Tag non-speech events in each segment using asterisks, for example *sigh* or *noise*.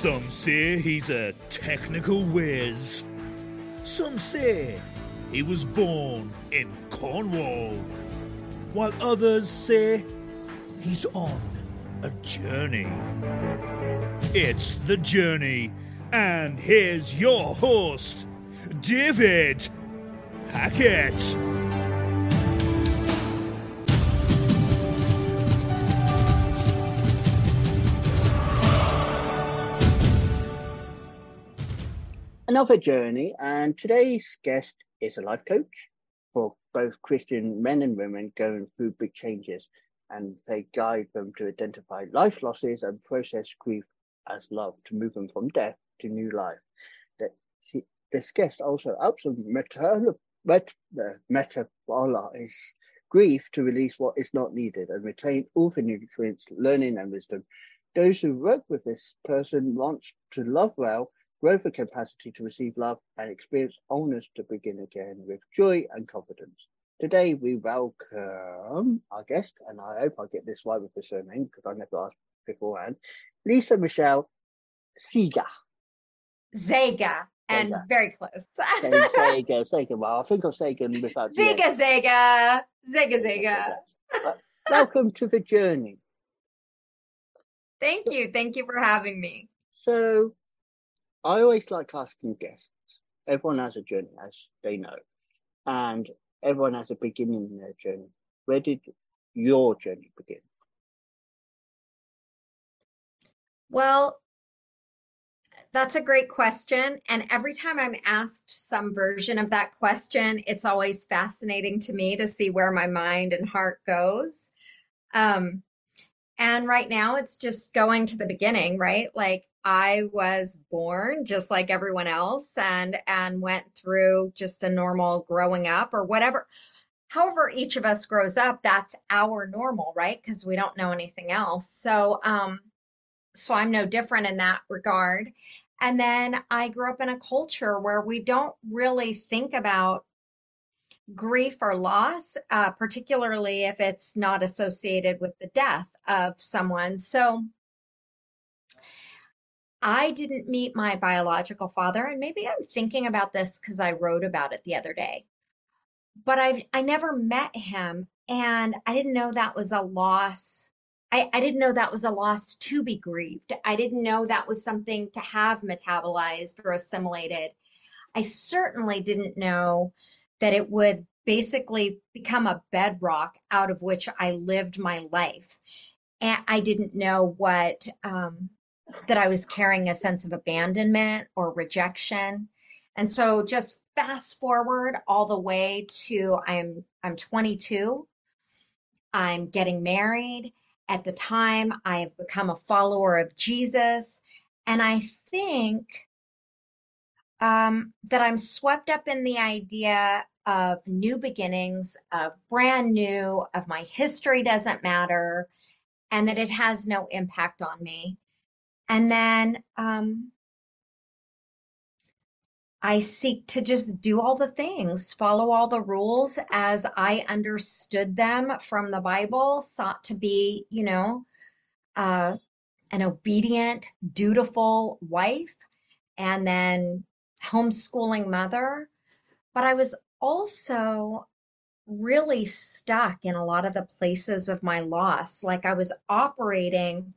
Some say he's a technical whiz. Some say he was born in Cornwall. While others say he's on a journey. It's The Journey, and here's your host, David Hackett. Another journey, and today's guest is a life coach for both Christian men and women going through big changes, and they guide them to identify life losses and process grief as love to move them from death to new life. That he, this guest also helps them met, uh, metabolize grief to release what is not needed and retain all the nutrients, learning, and wisdom. Those who work with this person want to love well, grow the capacity to receive love, and experience wholeness to begin again with joy and confidence. Today we welcome our guest, and I hope I get this right with the surname because I never asked beforehand, Lisa Michelle Sega. Zega, and Zega. very close. *laughs* Sega, Sega. Well, I think of Sega without the Zega, Zega, Zega, Zega. Welcome to the journey. Thank you. Thank you for having me. So, I always like asking guests. Everyone has a journey, as they know, and everyone has a beginning in their journey. Where did your journey begin? Well, that's a great question. And every time I'm asked some version of that question, it's always fascinating to me to see where my mind and heart goes. Um, and right now it's just going to the beginning, right? Like I was born just like everyone else and and went through just a normal growing up or whatever. However, each of us grows up, that's our normal, right? Because we don't know anything else. So, um, so I'm no different in that regard. And then I grew up in a culture where we don't really think about grief or loss, uh, particularly if it's not associated with the death of someone. So I didn't meet my biological father, and maybe I'm thinking about this because I wrote about it the other day. But I've—I never met him, and I didn't know that was a loss. I, I didn't know that was a loss to be grieved. I didn't know that was something to have metabolized or assimilated. I certainly didn't know that it would basically become a bedrock out of which I lived my life. And I didn't know what, um, that I was carrying a sense of abandonment or rejection. And so just fast forward all the way to I'm I'm 22. I'm getting married. At the time, I have become a follower of Jesus. And I think um, that I'm swept up in the idea of new beginnings, of brand new, of my history doesn't matter, and that it has no impact on me. And then um, I seek to just do all the things, follow all the rules as I understood them from the Bible, sought to be, you know, uh, an obedient, dutiful wife, and then homeschooling mother. But I was also really stuck in a lot of the places of my loss. Like I was operating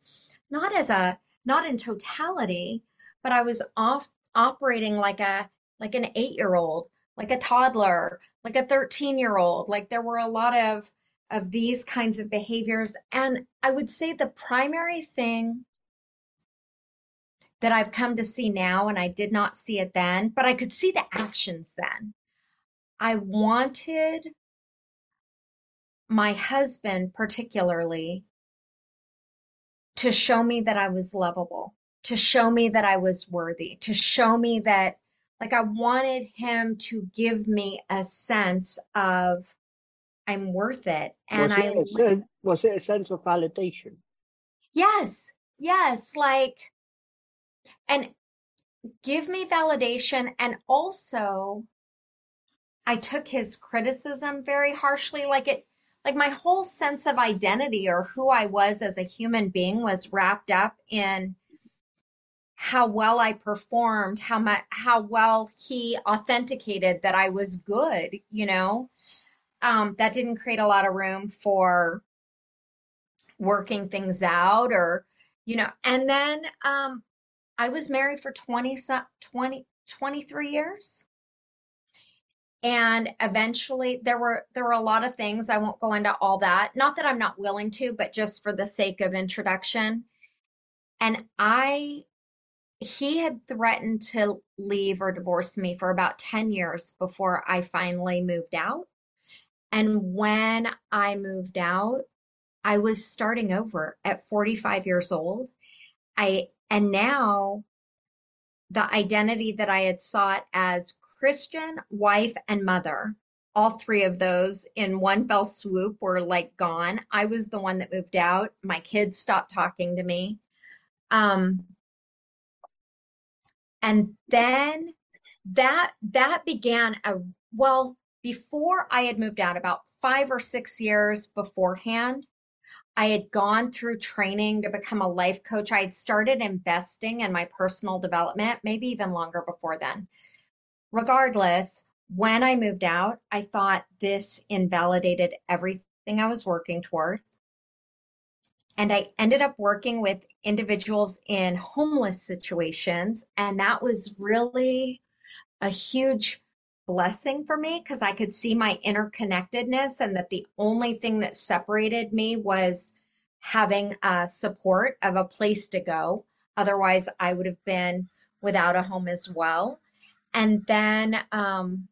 not as a, not in totality, but I was off operating like a, like an eight year old, like a toddler, like a 13 year old. Like there were a lot of, of these kinds of behaviors. And I would say the primary thing that I've come to see now, and I did not see it then, but I could see the actions then. I wanted my husband, particularly, to show me that I was lovable, to show me that I was worthy, to show me that, like, I wanted him to give me a sense of I'm worth it. And was, I, it sen- was it a sense of validation? yes, yes, like, and give me validation. And also, I took his criticism very harshly. Like it, like my whole sense of identity or who I was as a human being was wrapped up in how well I performed, how much, how well he authenticated that I was good, you know, um, that didn't create a lot of room for working things out or, you know, and then, um, I was married for 20, 20, 23 years. And eventually there were there were a lot of things. I won't go into all that. Not that I'm not willing to, but just for the sake of introduction. And I he had threatened to leave or divorce me for about 10 years before I finally moved out. And when I moved out, I was starting over at 45 years old. I and now the identity that I had sought as Christian, wife, and mother, all three of those in one fell swoop were like gone. I was the one that moved out. My kids stopped talking to me. Um, and then that that began a well before I had moved out about 5 or 6 years beforehand I had gone through training to become a life coach. I had started investing in my personal development, maybe even longer before then. Regardless, when I moved out, I thought this invalidated everything I was working toward. And I ended up working with individuals in homeless situations. And that was really a huge blessing for me because I could see my interconnectedness and that the only thing that separated me was having a support of a place to go. Otherwise, I would have been without a home as well. And then um,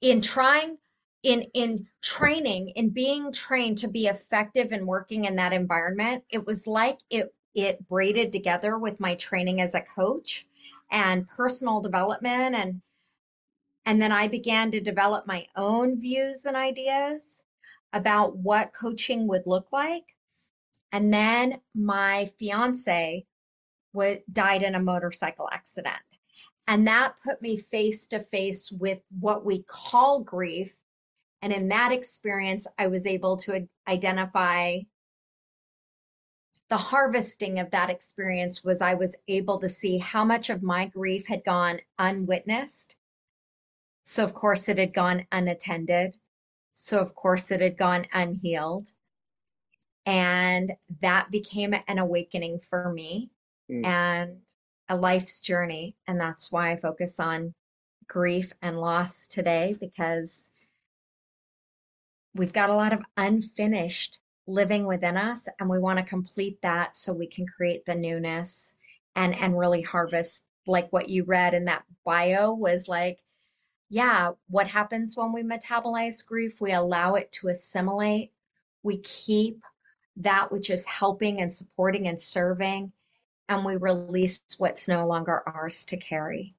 in trying, in in training, in being trained to be effective in working in that environment, it was like it it braided together with my training as a coach and personal development and and then I began to develop my own views and ideas about what coaching would look like. And then my fiance w- died in a motorcycle accident. And that put me face to face with what we call grief. And in that experience, I was able to identify the harvesting of that experience was I was able to see how much of my grief had gone unwitnessed. So, of course, it had gone unattended. So, of course, it had gone unhealed. And that became an awakening for me mm. and a life's journey. And that's why I focus on grief and loss today because we've got a lot of unfinished living within us and we want to complete that so we can create the newness and and really harvest like what you read in that bio was like yeah what happens when we metabolize grief we allow it to assimilate we keep that which is helping and supporting and serving and we release what's no longer ours to carry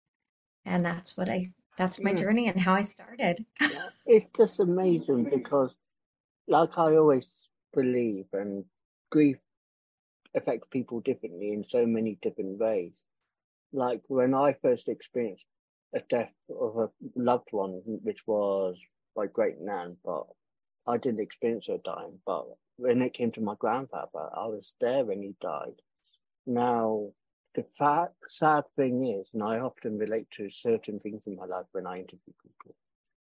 and that's what i that's my mm. journey and how i started it's just amazing because like i always believe, and grief affects people differently in so many different ways. Like when I first experienced a death of a loved one, which was my great nan, but I didn't experience her dying. But when it came to my grandfather, I was there when he died. Now, the sad thing is, and I often relate to certain things in my life when I interview people.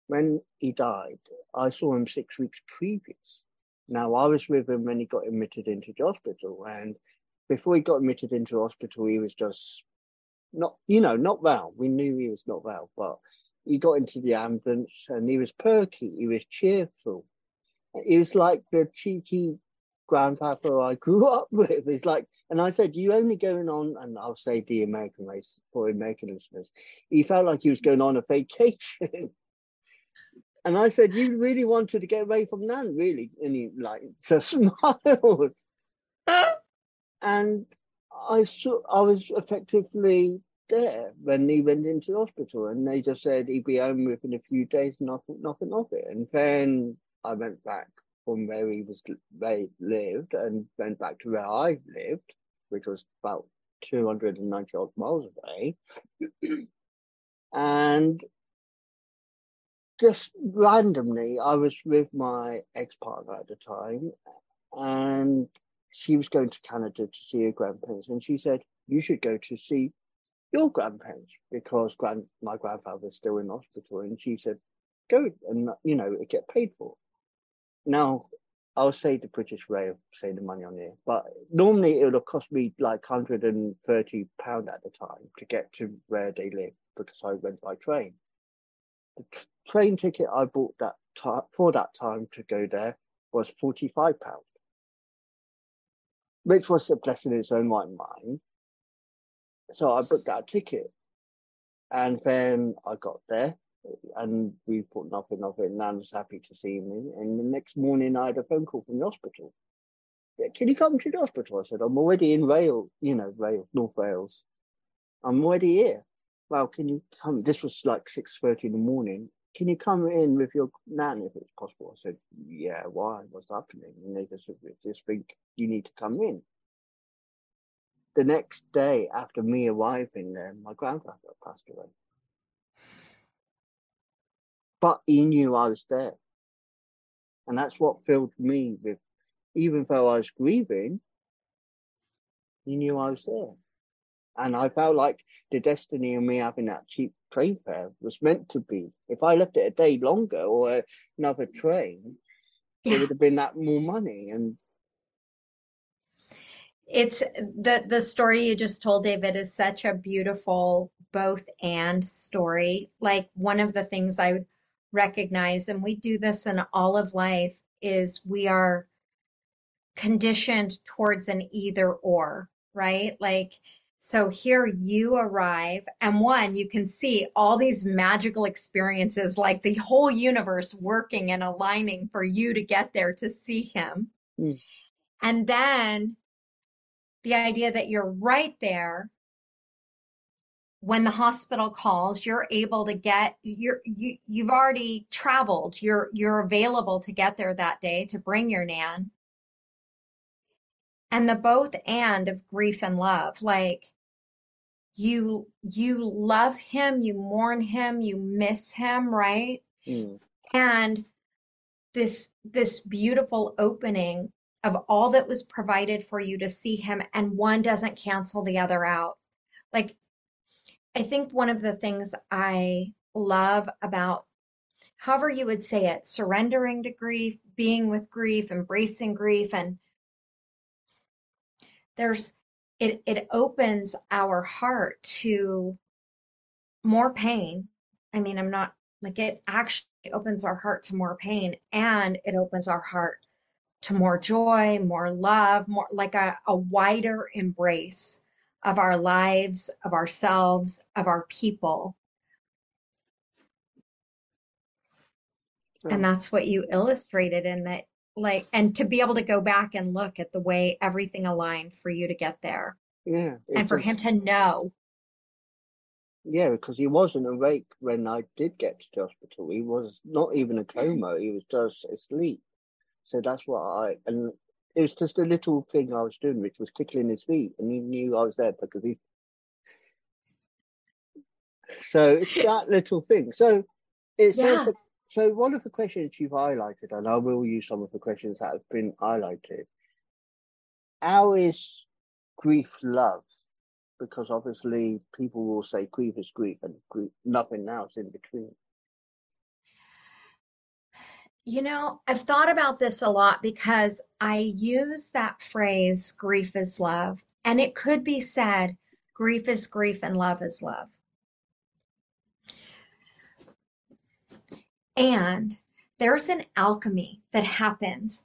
When he died, I saw him six weeks previous. Now, I was with him when he got admitted into the hospital, and before he got admitted into hospital, he was just not, you know, not well. We knew he was not well, but he got into the ambulance and he was perky, he was cheerful. He was like the cheeky grandpapa I grew *laughs* up with. It's like, and I said, you only going on, and I'll say the American race for American listeners. He felt like he was going on a vacation. *laughs* And I said, You really wanted to get away from Nan, really? And he like *laughs* just smiled. and I saw I was effectively there when he went into hospital and they just said he'd be home within a few days, nothing nothing of it. And then I went back from where he was they lived and went back to where I lived, which was about 290 odd miles away. *clears throat* and just randomly, I was with my ex partner at the time, and she was going to Canada to see her grandparents, and she said, "You should go to see your grandparents because grand my grandfather was still in hospital." And she said, "Go and you know get paid for." Now, I'll say the British of saying the money on here, but normally it would have cost me like hundred and thirty pound at the time to get to where they live because I went by train. The t- train ticket I bought that time for that time to go there was forty five pound which was a blessing in its own right mind. So I booked that ticket. And then I got there and we put nothing of it. Nan was happy to see me. And the next morning I had a phone call from the hospital. Can you come to the hospital? I said, I'm already in Wales, you know, Wales, North Wales. I'm already here. Well, can you come? This was like 6.30 in the morning. Can you come in with your nan if it's possible? I said, yeah, why? What's happening? And they just, just think you need to come in. The next day after me arriving there, my grandfather passed away. But he knew I was there. And that's what filled me with, even though I was grieving, he knew I was there. And I felt like the destiny of me having that cheap train fare was meant to be. If I left it a day longer or another train, yeah. it would have been that more money. And it's the the story you just told david is such a beautiful both and story like one of the things i recognize and we do this in all of life is we are conditioned towards an either or right like so here you arrive and one you can see all these magical experiences like the whole universe working and aligning for you to get there to see him mm. and then the idea that you're right there when the hospital calls you're able to get you're you, you've already traveled. You're you're available to get there that day to bring your nan. And the both and of grief and love like you you love him you mourn him you miss him right? Mm. and this this beautiful opening of all that was provided for you to see him and one doesn't cancel the other out. Like i think one of the things i love about however you would say it surrendering to grief being with grief embracing grief and there's it it opens our heart to more pain. I mean i'm not like it actually opens our heart to more pain and it opens our heart to more joy, more love, more like a, a wider embrace of our lives, of ourselves, of our people. And hmm. that's what you illustrated in that, like, and to be able to go back and look at the way everything aligned for you to get there. Yeah. And for him to know. Yeah, because he wasn't awake when I did get to the hospital. He was not even a coma, he was just asleep. So that's what I and it was just a little thing I was doing, which was tickling his feet, and he knew I was there because he. So it's *laughs* that little thing. So it's yeah. so one of the questions you've highlighted, and I will use some of the questions that have been highlighted. How is grief love? Because obviously people will say grief is grief and grief, nothing else in between. You know, I've thought about this a lot because I use that phrase, grief is love, and it could be said, grief is grief and love is love. And there's an alchemy that happens.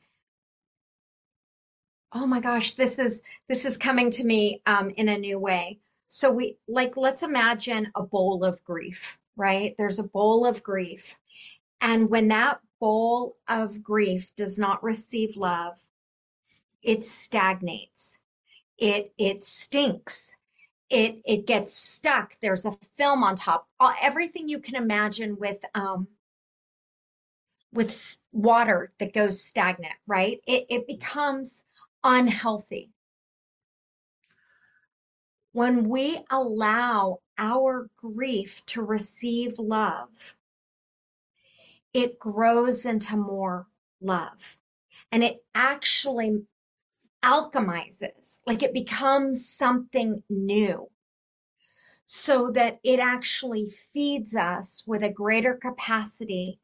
Oh my gosh, this is this is coming to me um, in a new way. So we like let's imagine a bowl of grief, right? There's a bowl of grief. And when that bowl of grief does not receive love, it stagnates. It it stinks. It it gets stuck. There's a film on top. All, everything you can imagine with um with water that goes stagnant, right? It it becomes unhealthy. When we allow our grief to receive love, it grows into more love. And it actually alchemizes, like it becomes something new. So that it actually feeds us with a greater capacity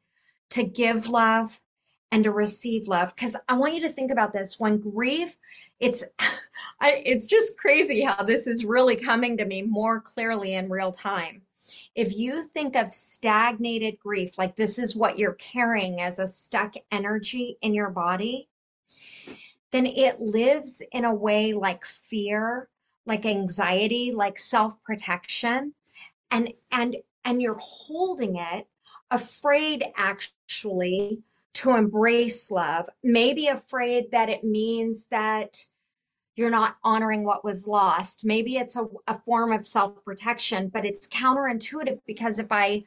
to give love and to receive love. Because i want you to think about this. When grief it's *laughs* I, it's just crazy how this is really coming to me more clearly in real time if you think of stagnated grief like this is what you're carrying as a stuck energy in your body then it lives in a way like fear like anxiety like self-protection and and and you're holding it afraid actually to embrace love, maybe afraid that it means that you're not honoring what was lost. Maybe it's a, a form of self protection, but it's counterintuitive because if I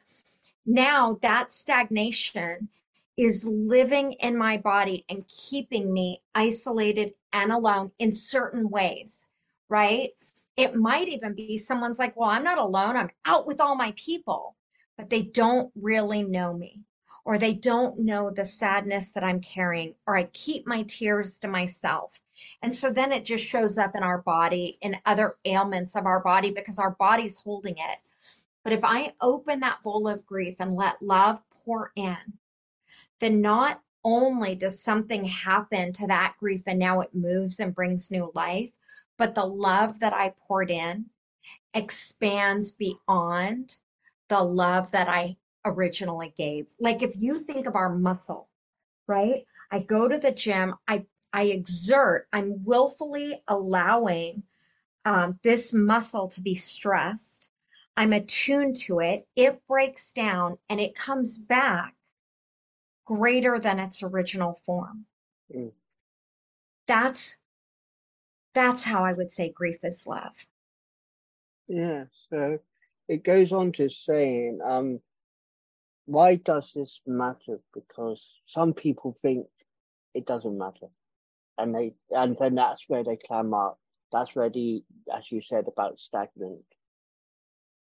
now that stagnation is living in my body and keeping me isolated and alone in certain ways, right? It might even be someone's like, well, I'm not alone. I'm out with all my people, but they don't really know me or they don't know the sadness that I'm carrying, or I keep my tears to myself. And so then it just shows up in our body, in other ailments of our body, because our body's holding it. But if I open that bowl of grief and let love pour in, then not only does something happen to that grief and now it moves and brings new life, but the love that I poured in expands beyond the love that I originally gave. Like if you think of our muscle, right? I go to the gym, I I exert, I'm willfully allowing um, this muscle to be stressed. I'm attuned to it. It breaks down and it comes back greater than its original form. Mm. That's that's how I would say grief is love. Yeah, so it goes on to saying, um, why does this matter? Because some people think it doesn't matter, and they and then that's where they climb up. That's where the, as you said about stagnant.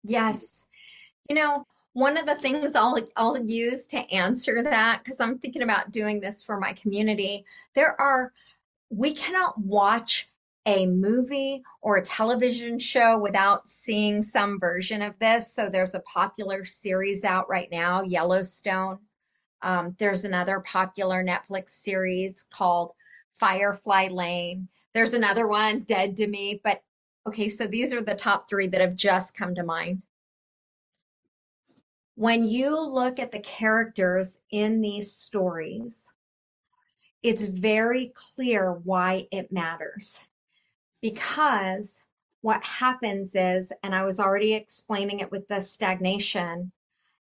Yes, you know one of the things I'll I'll use to answer that because I'm thinking about doing this for my community. There are we cannot watch a movie or a television show without seeing some version of this. So there's a popular series out right now, Yellowstone. Um, there's another popular Netflix series called Firefly Lane. There's another one, Dead to Me. But okay, so these are the top three that have just come to mind. When you look at the characters in these stories, it's very clear why it matters because what happens is, and I was already explaining it with the stagnation,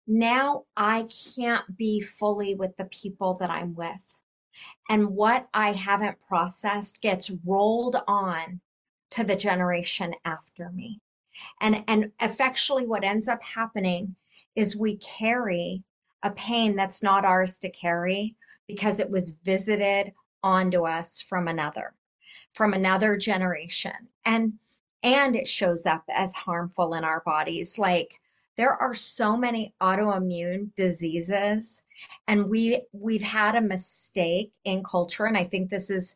now I can't be fully with the people that I'm with. And what I haven't processed gets rolled on to the generation after me. And, and effectually, what ends up happening is we carry a pain that's not ours to carry because it was visited onto us from another from another generation and and it shows up as harmful in our bodies like there are so many autoimmune diseases and we we've had a mistake in culture and i think this is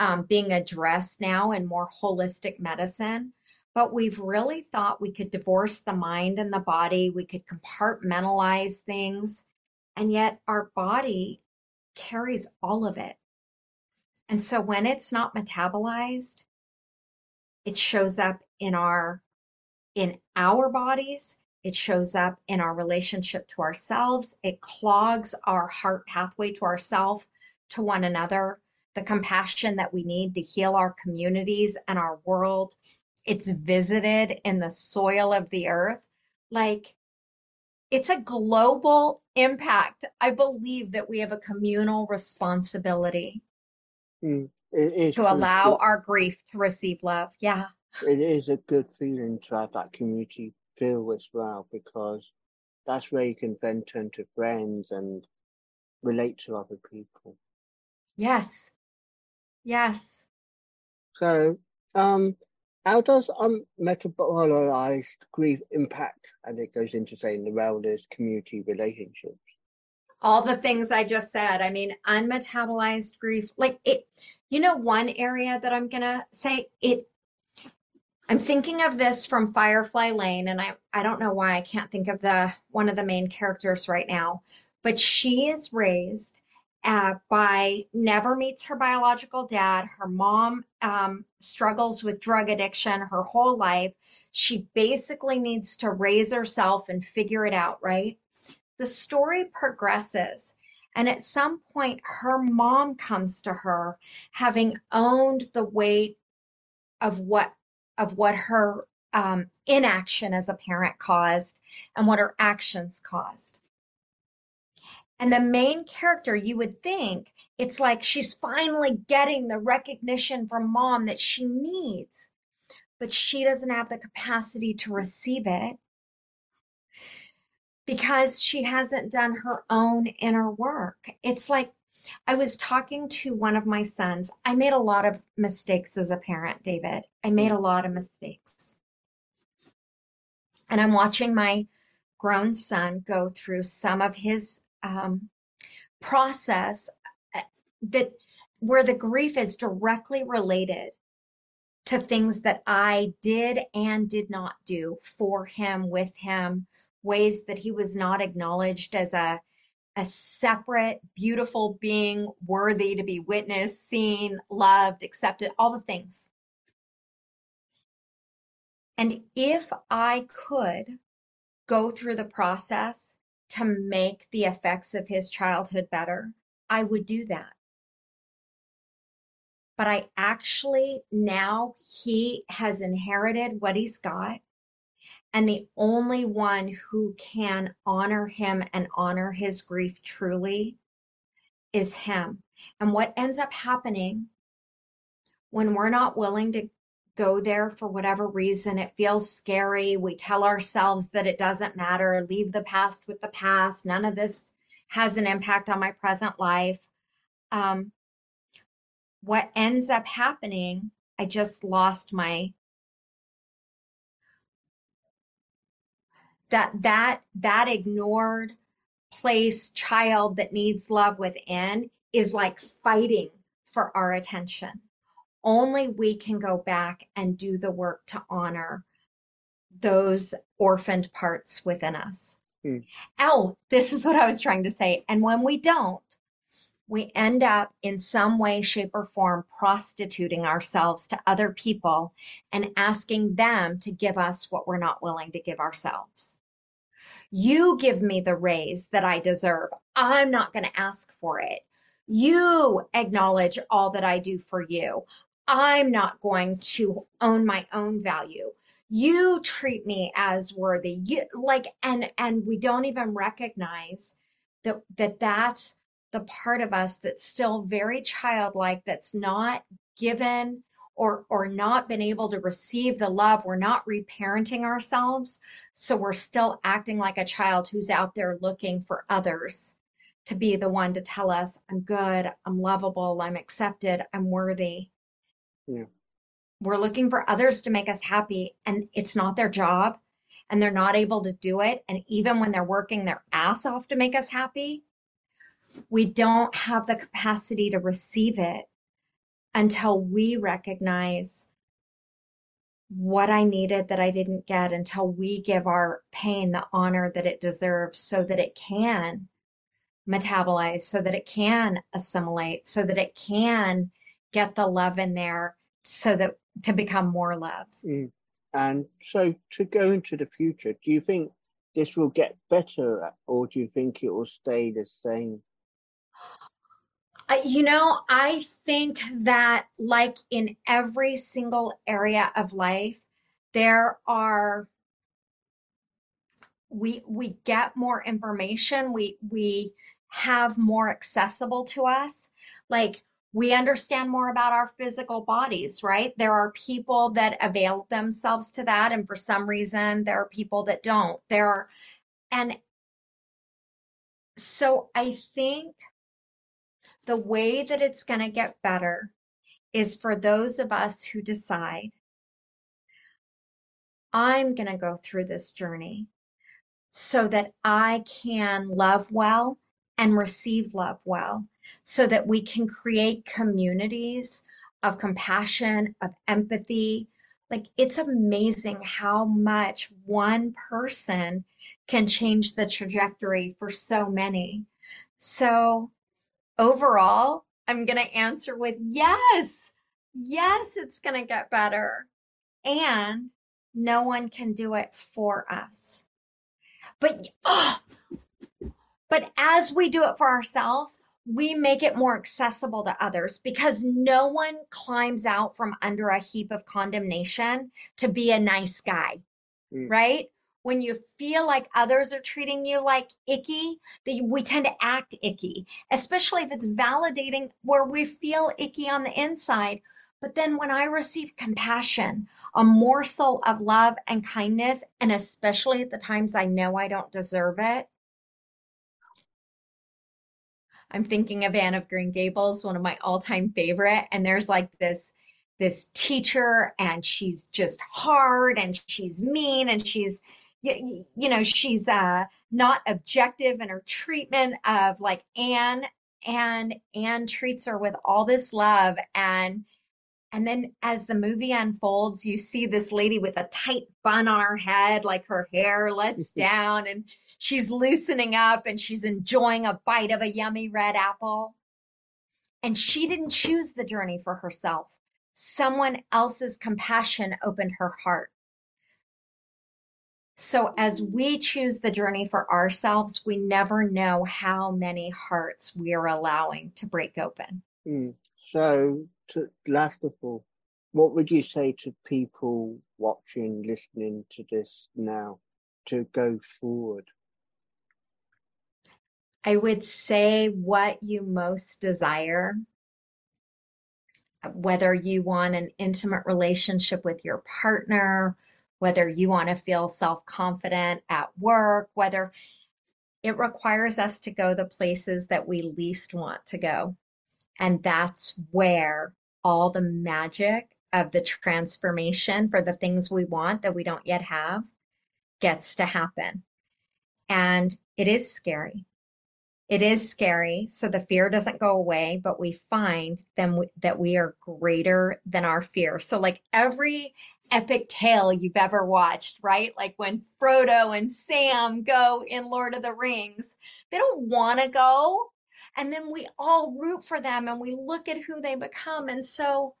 um, being addressed now in more holistic medicine. But we've really thought we could divorce the mind and the body we could compartmentalize things and yet our body carries all of it. And so when it's not metabolized, it shows up in our in our bodies, it shows up in our relationship to ourselves, it clogs our heart pathway to ourself, to one another, the compassion that we need to heal our communities and our world. It's visited in the soil of the earth. Like it's a global impact. I believe that we have a communal responsibility Mm, to allow our grief to receive love. Yeah. It is a good feeling to have that community feel as well because that's where you can then turn to friends and relate to other people. Yes. Yes. So, um, how does unmetabolized grief impact? And it goes into saying the wellness community relationships. all the things I just said. I mean, unmetabolized grief, like it, you know, one area that I'm going to say it, I'm thinking of this from Firefly Lane, and I, I don't know why I can't think of the one of the main characters right now, but she is raised uh, by never meets her biological dad. Her mom um, struggles with drug addiction her whole life. She basically needs to raise herself and figure it out, right? the story progresses. And at some point, her mom comes to her having owned the weight of what of what her um, inaction as a parent caused and what her actions caused. And the main character, you would think it's like she's finally getting the recognition from mom that she needs, but she doesn't have the capacity to receive it because she hasn't done her own inner work. It's like I was talking to one of my sons. I made a lot of mistakes as a parent, David. I made a lot of mistakes. And I'm watching my grown son go through some of his um, process uh, that where the grief is directly related to things that I did and did not do for him, with him, ways that he was not acknowledged as a a separate, beautiful being worthy to be witnessed, seen, loved, accepted, all the things. And if I could go through the process to make the effects of his childhood better, I would do that. But I actually, now he has inherited what he's got. And the only one who can honor him and honor his grief truly is him. And what ends up happening when we're not willing to go there for whatever reason, it feels scary. We tell ourselves that it doesn't matter, leave the past with the past. None of this has an impact on my present life. Um, what ends up happening, I just lost my that that that ignored place child that needs love within is like fighting for our attention only we can go back and do the work to honor those orphaned parts within us hmm. oh this is what i was trying to say and when we don't we end up in some way, shape, or form prostituting ourselves to other people and asking them to give us what we're not willing to give ourselves. You give me the raise that I deserve. I'm not going to ask for it. You acknowledge all that I do for you. I'm not going to own my own value. You treat me as worthy. You like and and we don't even recognize that that that's the part of us that's still very childlike that's not given or or not been able to receive the love we're not reparenting ourselves. So we're still acting like a child who's out there looking for others to be the one to tell us i'm good i'm lovable i'm accepted i'm worthy. Yeah. we're looking for others to make us happy and it's not their job and they're not able to do it. And even when they're working their ass off to make us happy we don't have the capacity to receive it until we recognize what I needed that I didn't get, until we give our pain the honor that it deserves so that it can metabolize, so that it can assimilate, so that it can get the love in there so that to become more love. Mm. And so to go into the future, do you think this will get better or do you think it will stay the same? Uh, you know, I think that, like in every single area of life, there are we we get more information we we have more accessible to us. Like we understand more about our physical bodies right? There are people that avail themselves to that and for some reason there are people that don't. There are and so i think the way that it's going to get better is for those of us who decide, I'm going to go through this journey so that I can love well and receive love well so that we can create communities of compassion, of empathy. Like it's amazing how much one person can change the trajectory for so many. So overall, I'm going to answer with yes. Yes, it's going to get better. And no one can do it for us. But oh, but as we do it for ourselves, we make it more accessible to others because no one climbs out from under a heap of condemnation to be a nice guy, mm. right? When you feel like others are treating you like icky, that we tend to act icky, especially if it's validating where we feel icky on the inside. But then when I receive compassion, a morsel of love and kindness, and especially at the times I know I don't deserve it, I'm thinking of Anne of Green Gables, one of my all-time favorite. And there's like this this teacher, and she's just hard, and she's mean, and she's you, you know she's uh not objective in her treatment of like Anne. And Anne treats her with all this love and and then as the movie unfolds, you see this lady with a tight bun on her head, like her hair lets *laughs* down, and she's loosening up and she's enjoying a bite of a yummy red apple. And she didn't choose the journey for herself. Someone else's compassion opened her heart. So, as we choose the journey for ourselves, we never know how many hearts we are allowing to break open. Mm. So, to last of all, what would you say to people watching, listening to this now to go forward? I would say what you most desire. Whether you want an intimate relationship with your partner, whether you want to feel self confident at work, whether it requires us to go the places that we least want to go. And that's where all the magic of the transformation for the things we want that we don't yet have gets to happen. And it is scary. It is scary. So the fear doesn't go away, but we find then that we are greater than our fear. So, like every epic tale you've ever watched, right? Like when Frodo and Sam go in Lord of the Rings, they don't want to go, and then we all root for them and we look at who they become. And so,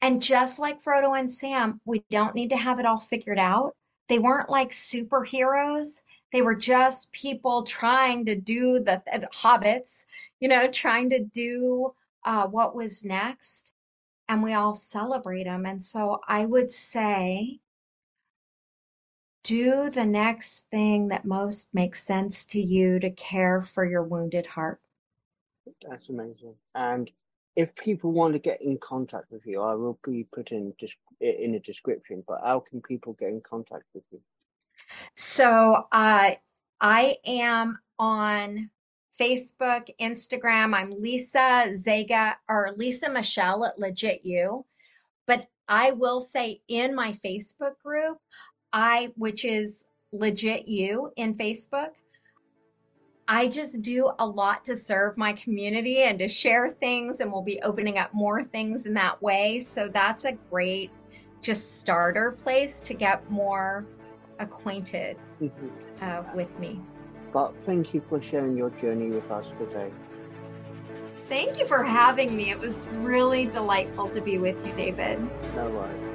and just like Frodo and Sam, we don't need to have it all figured out. They weren't like superheroes. They were just people trying to do the, the hobbits, you know, trying to do uh, what was next. And we all celebrate them. And so I would say do the next thing that most makes sense to you to care for your wounded heart. That's amazing. And if people want to get in contact with you, I will be putting in the description. But how can people get in contact with you? So uh, I am on Facebook, Instagram. I'm Lisa Zega or Lisa Michelle at Legit You. But I will say in my Facebook group, I, which is legit you in Facebook, I just do a lot to serve my community and to share things, and we'll be opening up more things in that way. So that's a great just starter place to get more acquainted mm-hmm. uh, with me. But thank you for sharing your journey with us today. Thank you for having me. It was really delightful to be with you, David. No worries.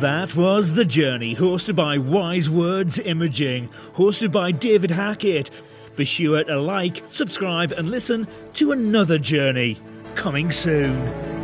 That was The Journey, hosted by Wise Words Imaging, hosted by David Hackett. Be sure to like, subscribe, and listen to another journey coming soon.